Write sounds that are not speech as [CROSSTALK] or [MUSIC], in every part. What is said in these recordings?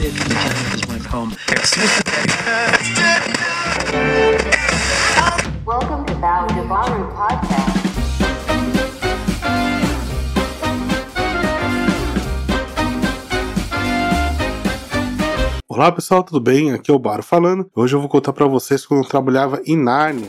This is my poem. Olá pessoal, tudo bem? Aqui é o Baro falando. Hoje eu vou contar pra vocês quando eu trabalhava em Nárnia.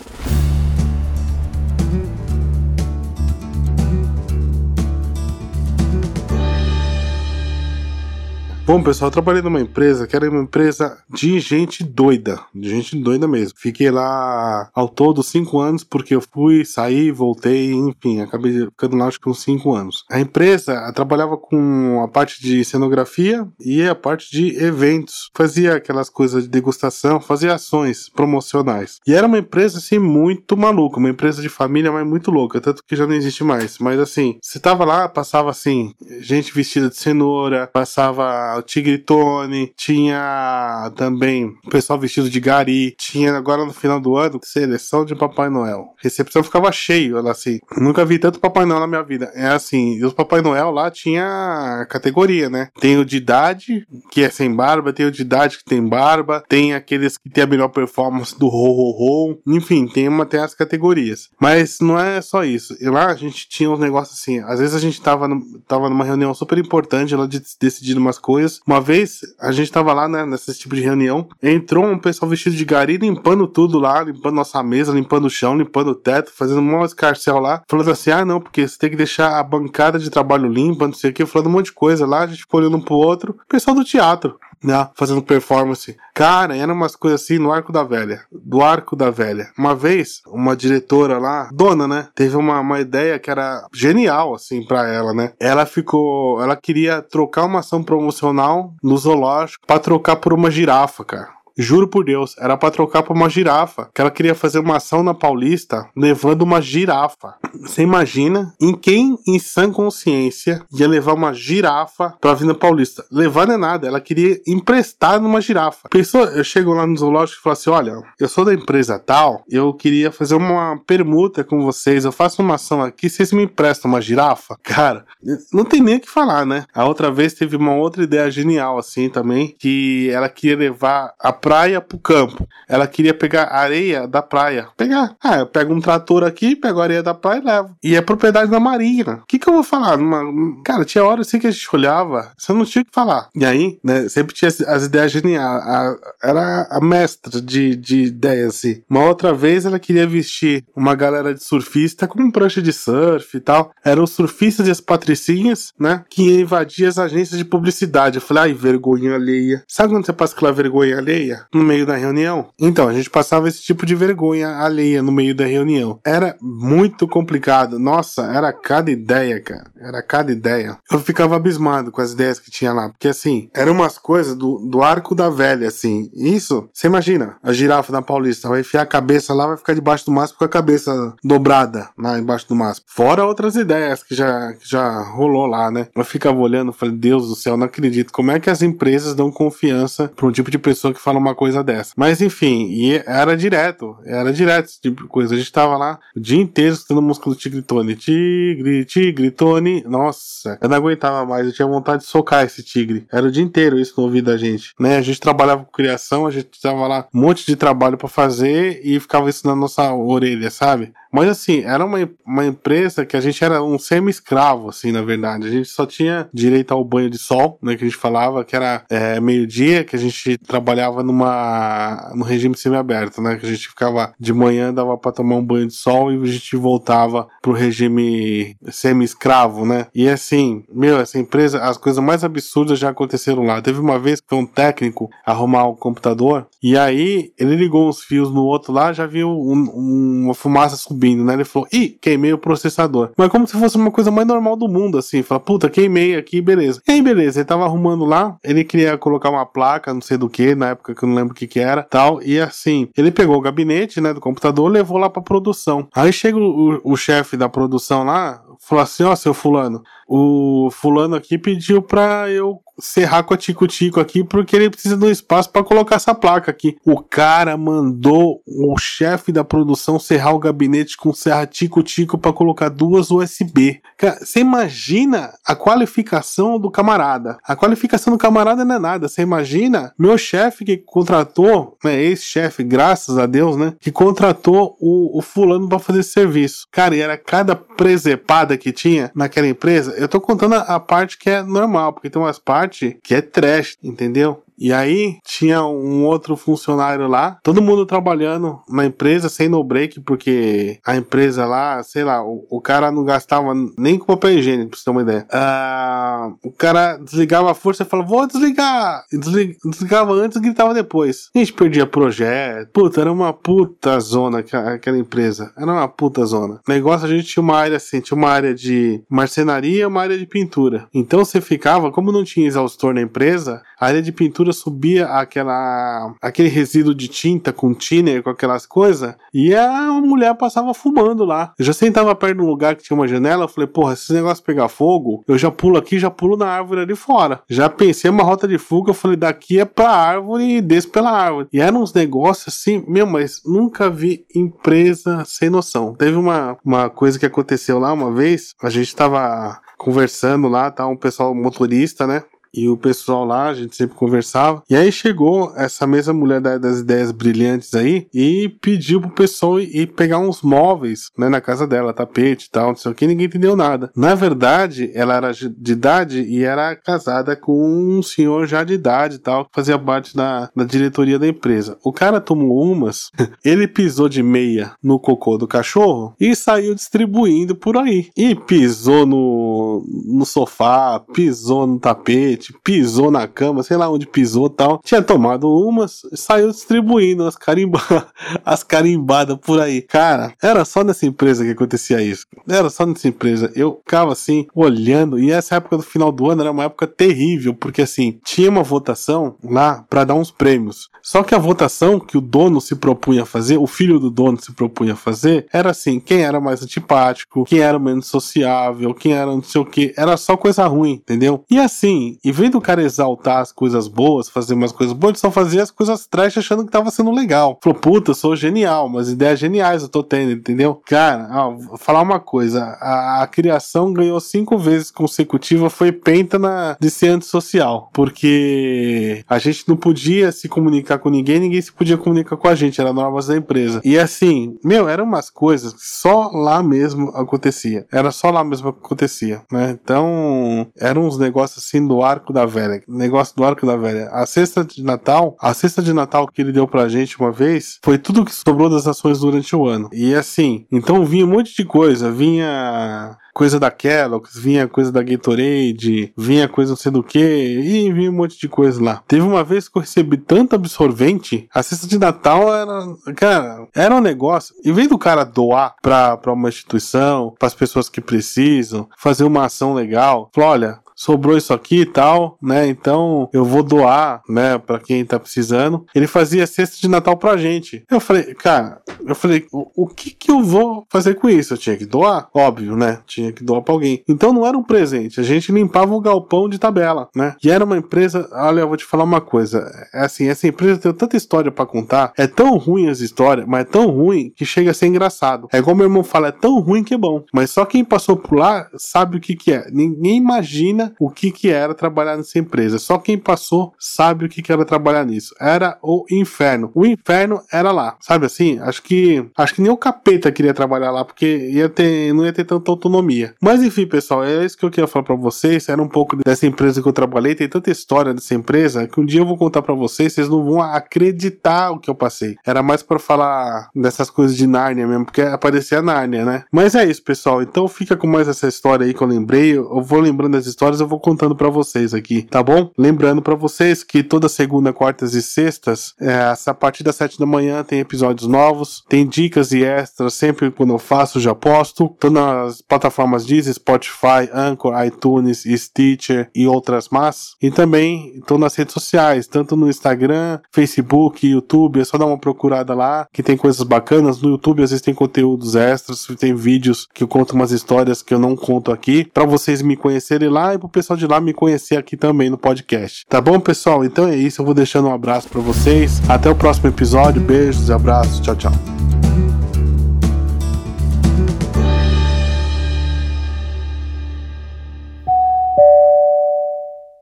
Bom, pessoal, eu trabalhei numa empresa que era uma empresa de gente doida, de gente doida mesmo. Fiquei lá ao todo cinco anos, porque eu fui, saí, voltei, enfim, acabei ficando lá acho que uns cinco anos. A empresa trabalhava com a parte de cenografia e a parte de eventos. Fazia aquelas coisas de degustação, fazia ações promocionais. E era uma empresa, assim, muito maluca, uma empresa de família, mas muito louca, tanto que já não existe mais. Mas assim, você tava lá, passava assim, gente vestida de cenoura, passava Tony, tinha também o pessoal vestido de gari, tinha agora no final do ano seleção de Papai Noel. Recepção ficava cheio, ela assim. Nunca vi tanto Papai Noel na minha vida. É assim, e os Papai Noel lá tinha categoria, né? Tem o de idade, que é sem barba, tem o de idade que tem barba, tem aqueles que tem a melhor performance do ho ho ho. Enfim, tem uma tem as categorias. Mas não é só isso. E lá a gente tinha uns negócios assim, às vezes a gente tava, no, tava numa reunião super importante, lá de decidir umas coisas uma vez, a gente tava lá, né, nesse tipo de reunião, entrou um pessoal vestido de gari limpando tudo lá, limpando nossa mesa, limpando o chão, limpando o teto, fazendo um escarcel lá, falando assim, ah, não, porque você tem que deixar a bancada de trabalho limpa, não sei o que, falando um monte de coisa lá, a gente ficou olhando um pro outro, pessoal do teatro, né, fazendo performance. Cara, eram umas coisas assim no Arco da Velha, do Arco da Velha. Uma vez, uma diretora lá, dona, né, teve uma, uma ideia que era genial, assim, pra ela, né, ela ficou, ela queria trocar uma ação promocional no zoológico para trocar por uma girafa, cara. Juro por Deus, era pra trocar por uma girafa. Que ela queria fazer uma ação na Paulista levando uma girafa. Você imagina em quem, em sã consciência, ia levar uma girafa pra Vila Paulista? Levar não é nada, ela queria emprestar numa girafa. Pensou, eu chego lá no zoológico e falo assim: olha, eu sou da empresa tal, eu queria fazer uma permuta com vocês, eu faço uma ação aqui, vocês me emprestam uma girafa? Cara, não tem nem o que falar, né? A outra vez teve uma outra ideia genial assim também, que ela queria levar a praia pro campo. Ela queria pegar areia da praia. Pegar. Ah, eu pego um trator aqui, pego areia da praia e levo. E é propriedade da Marina. O que que eu vou falar? Uma... Cara, tinha hora assim que a gente olhava, você não tinha o que falar. E aí, né, sempre tinha as ideias geniais. A... Era a mestra de, de ideias, assim. Uma outra vez ela queria vestir uma galera de surfista com um prancha de surf e tal. Eram os surfistas e as patricinhas, né, que invadiam as agências de publicidade. Eu falei, ai, vergonha alheia. Sabe quando você passa aquela vergonha alheia? No meio da reunião? Então, a gente passava esse tipo de vergonha alheia no meio da reunião. Era muito complicado. Nossa, era cada ideia, cara. Era cada ideia. Eu ficava abismado com as ideias que tinha lá. Porque, assim, eram umas coisas do, do arco da velha, assim. Isso, você imagina, a girafa da Paulista vai enfiar a cabeça lá, vai ficar debaixo do mastro com a cabeça dobrada lá embaixo do mastro. Fora outras ideias que já, que já rolou lá, né? Eu ficava olhando, falei, Deus do céu, não acredito. Como é que as empresas dão confiança para um tipo de pessoa que fala uma coisa dessa. Mas enfim, e era direto, era direto esse tipo de coisa. A gente tava lá o dia inteiro escutando música do Tigre Tony. Tigre, Tigre, Tony. Nossa, eu não aguentava mais, eu tinha vontade de socar esse tigre. Era o dia inteiro isso no ouvido da gente, né? A gente trabalhava com criação, a gente tava lá um monte de trabalho para fazer e ficava isso na nossa orelha, sabe? Mas assim, era uma, uma empresa que a gente era um semi-escravo, assim, na verdade. A gente só tinha direito ao banho de sol, né? Que a gente falava que era é, meio-dia, que a gente trabalhava numa no regime semi-aberto, né? Que a gente ficava de manhã, dava para tomar um banho de sol e a gente voltava pro regime semi-escravo, né? E assim, meu, essa empresa, as coisas mais absurdas já aconteceram lá. Teve uma vez que foi um técnico arrumar o um computador e aí ele ligou uns fios no outro lá, já viu um, uma fumaça subindo subindo, né? Ele falou, ih, queimei o processador. Mas como se fosse uma coisa mais normal do mundo, assim. Fala, puta, queimei aqui, beleza. E aí, beleza, ele tava arrumando lá, ele queria colocar uma placa, não sei do que, na época que eu não lembro o que que era, tal. E assim, ele pegou o gabinete, né, do computador, levou lá pra produção. Aí chega o, o chefe da produção lá, falou assim, ó, seu fulano, o fulano aqui pediu pra eu serrar com a Tico-Tico aqui porque ele precisa de um espaço para colocar essa placa aqui. O cara mandou o chefe da produção serrar o gabinete com serra Tico-Tico para colocar duas USB. Cara, você imagina a qualificação do camarada. A qualificação do camarada não é nada. Você imagina meu chefe que contratou, né, ex-chefe, graças a Deus, né, que contratou o, o fulano para fazer esse serviço. Cara, e era cada presepada que tinha naquela empresa. Eu tô contando a, a parte que é normal, porque tem umas partes que é trash, entendeu? E aí tinha um outro funcionário lá, todo mundo trabalhando na empresa sem no break, porque a empresa lá, sei lá, o, o cara não gastava nem com papel higiênico, pra você ter uma ideia. Ah, o cara desligava a força e falava, vou desligar! Deslig- desligava antes e gritava depois. A gente perdia projeto. Puta, era uma puta zona aquela empresa. Era uma puta zona. Negócio, a gente tinha uma área assim, tinha uma área de marcenaria e uma área de pintura. Então você ficava, como não tinha exaustor na empresa, a área de pintura subia aquela aquele resíduo de tinta com thinner, com aquelas coisas, e a mulher passava fumando lá. Eu já sentava perto de um lugar que tinha uma janela, eu falei, porra, se esse negócio pegar fogo, eu já pulo aqui, já pulo na árvore ali fora. Já pensei uma rota de fuga, eu falei, daqui é pra árvore e desço pela árvore. E eram uns negócios assim, meu, mas nunca vi empresa sem noção. Teve uma, uma coisa que aconteceu lá uma vez, a gente tava conversando lá, tá? Um pessoal motorista, né? E o pessoal lá, a gente sempre conversava. E aí chegou essa mesma mulher da- das ideias brilhantes aí e pediu pro pessoal ir pegar uns móveis, né, na casa dela, tapete e tal, não sei o que, ninguém entendeu nada. Na verdade, ela era de idade e era casada com um senhor já de idade e tal, que fazia parte da, da diretoria da empresa. O cara tomou umas, [LAUGHS] ele pisou de meia no cocô do cachorro e saiu distribuindo por aí. E pisou no, no sofá, pisou no tapete, pisou na cama, sei lá onde pisou tal. Tinha tomado umas, saiu distribuindo as, carimba [LAUGHS] as carimbadas por aí. Cara, era só nessa empresa que acontecia isso. Era só nessa empresa. Eu ficava assim, olhando, e essa época do final do ano era uma época terrível, porque assim, tinha uma votação lá pra dar uns prêmios. Só que a votação que o dono se propunha a fazer, o filho do dono se propunha a fazer, era assim: quem era mais antipático, quem era menos sociável, quem era não sei o que, era só coisa ruim, entendeu? E assim, em vez do cara exaltar as coisas boas, fazer umas coisas boas, ele só fazia as coisas trash achando que tava sendo legal. Falou, puta, sou genial, mas ideias geniais eu tô tendo, entendeu? Cara, ó, vou falar uma coisa: a, a criação ganhou cinco vezes consecutiva, foi penta na, de ser antissocial, porque a gente não podia se comunicar com ninguém, ninguém se podia comunicar com a gente, era normas da empresa. E assim, meu, eram umas coisas que só lá mesmo acontecia. Era só lá mesmo que acontecia, né? Então, eram uns negócios assim do arco da velha. Negócio do arco da velha. A cesta de Natal, a cesta de Natal que ele deu pra gente uma vez, foi tudo que sobrou das ações durante o ano. E assim, então vinha um monte de coisa, vinha coisa da Kellogg's, vinha coisa da Gatorade, vinha coisa não sei do que, e vinha um monte de coisa lá. Teve uma vez que eu recebi tanto absorvente, a cesta de Natal era, cara, era um negócio. Em vez do cara doar pra, pra uma instituição, pras pessoas que precisam, fazer uma ação legal, falou: olha, sobrou isso aqui e tal, né? Então eu vou doar, né, para quem tá precisando. Ele fazia cesta de Natal pra gente. Eu falei, cara, eu falei, o, o que que eu vou fazer com isso? Eu tinha que doar, óbvio, né? Tinha que doar pra alguém. Então não era um presente, a gente limpava o galpão de tabela, né? E era uma empresa, olha, eu vou te falar uma coisa, é assim, essa empresa tem tanta história pra contar, é tão ruim as histórias, mas é tão ruim que chega a ser engraçado. É igual meu irmão fala, é tão ruim que é bom. Mas só quem passou por lá sabe o que que é. Ninguém imagina o que que era trabalhar nessa empresa. Só quem passou sabe o que que era trabalhar nisso. Era o inferno. O inferno era lá. Sabe assim? Acho que acho que nem o capeta queria trabalhar lá porque ia ter não ia ter tanta autonomia. Mas enfim, pessoal, é isso que eu queria falar pra vocês. Era um pouco dessa empresa que eu trabalhei. Tem tanta história dessa empresa que um dia eu vou contar pra vocês, vocês não vão acreditar o que eu passei. Era mais pra falar dessas coisas de Nárnia mesmo, porque aparecia Nárnia, né? Mas é isso, pessoal. Então fica com mais essa história aí que eu lembrei. Eu vou lembrando das histórias, eu vou contando pra vocês aqui, tá bom? Lembrando pra vocês que toda segunda, quartas e sextas, é, a partir das sete da manhã tem episódios novos, tem dicas e extras, sempre quando eu faço já posto. Tô nas plataformas Deezer, Spotify, Anchor, iTunes, Stitcher e outras mais. E também tô nas redes sociais, tanto no Instagram, Facebook, YouTube, é só dar uma procurada lá, que tem coisas bacanas. No YouTube às vezes tem conteúdos extras, tem vídeos que eu conto umas histórias que eu não conto aqui, pra vocês me conhecerem lá e pro pro pessoal de lá me conhecer aqui também no podcast. Tá bom, pessoal? Então é isso. Eu vou deixando um abraço para vocês. Até o próximo episódio. Beijos e abraços. Tchau, tchau.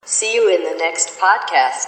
See you in the next podcast.